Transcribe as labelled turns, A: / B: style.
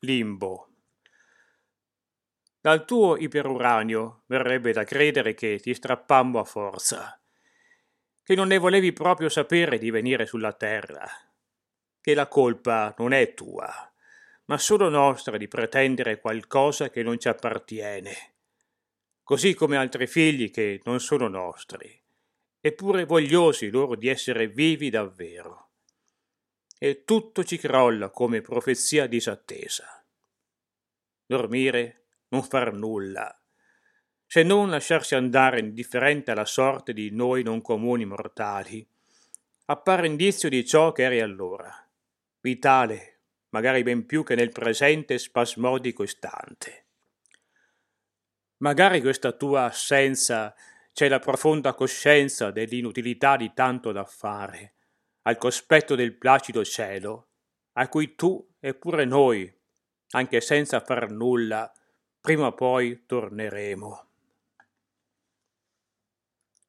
A: Limbo. Dal tuo iperuranio verrebbe da credere che ti strappammo a forza, che non ne volevi proprio sapere di venire sulla terra, che la colpa non è tua, ma solo nostra di pretendere qualcosa che non ci appartiene, così come altri figli che non sono nostri, eppure vogliosi loro di essere vivi davvero e tutto ci crolla come profezia disattesa. Dormire, non far nulla, se non lasciarsi andare indifferente alla sorte di noi non comuni mortali, appare indizio di ciò che eri allora, vitale, magari ben più che nel presente spasmodico istante. Magari questa tua assenza c'è la profonda coscienza dell'inutilità di tanto da fare, al cospetto del placido cielo, a cui tu e pure noi, anche senza far nulla, prima o poi torneremo.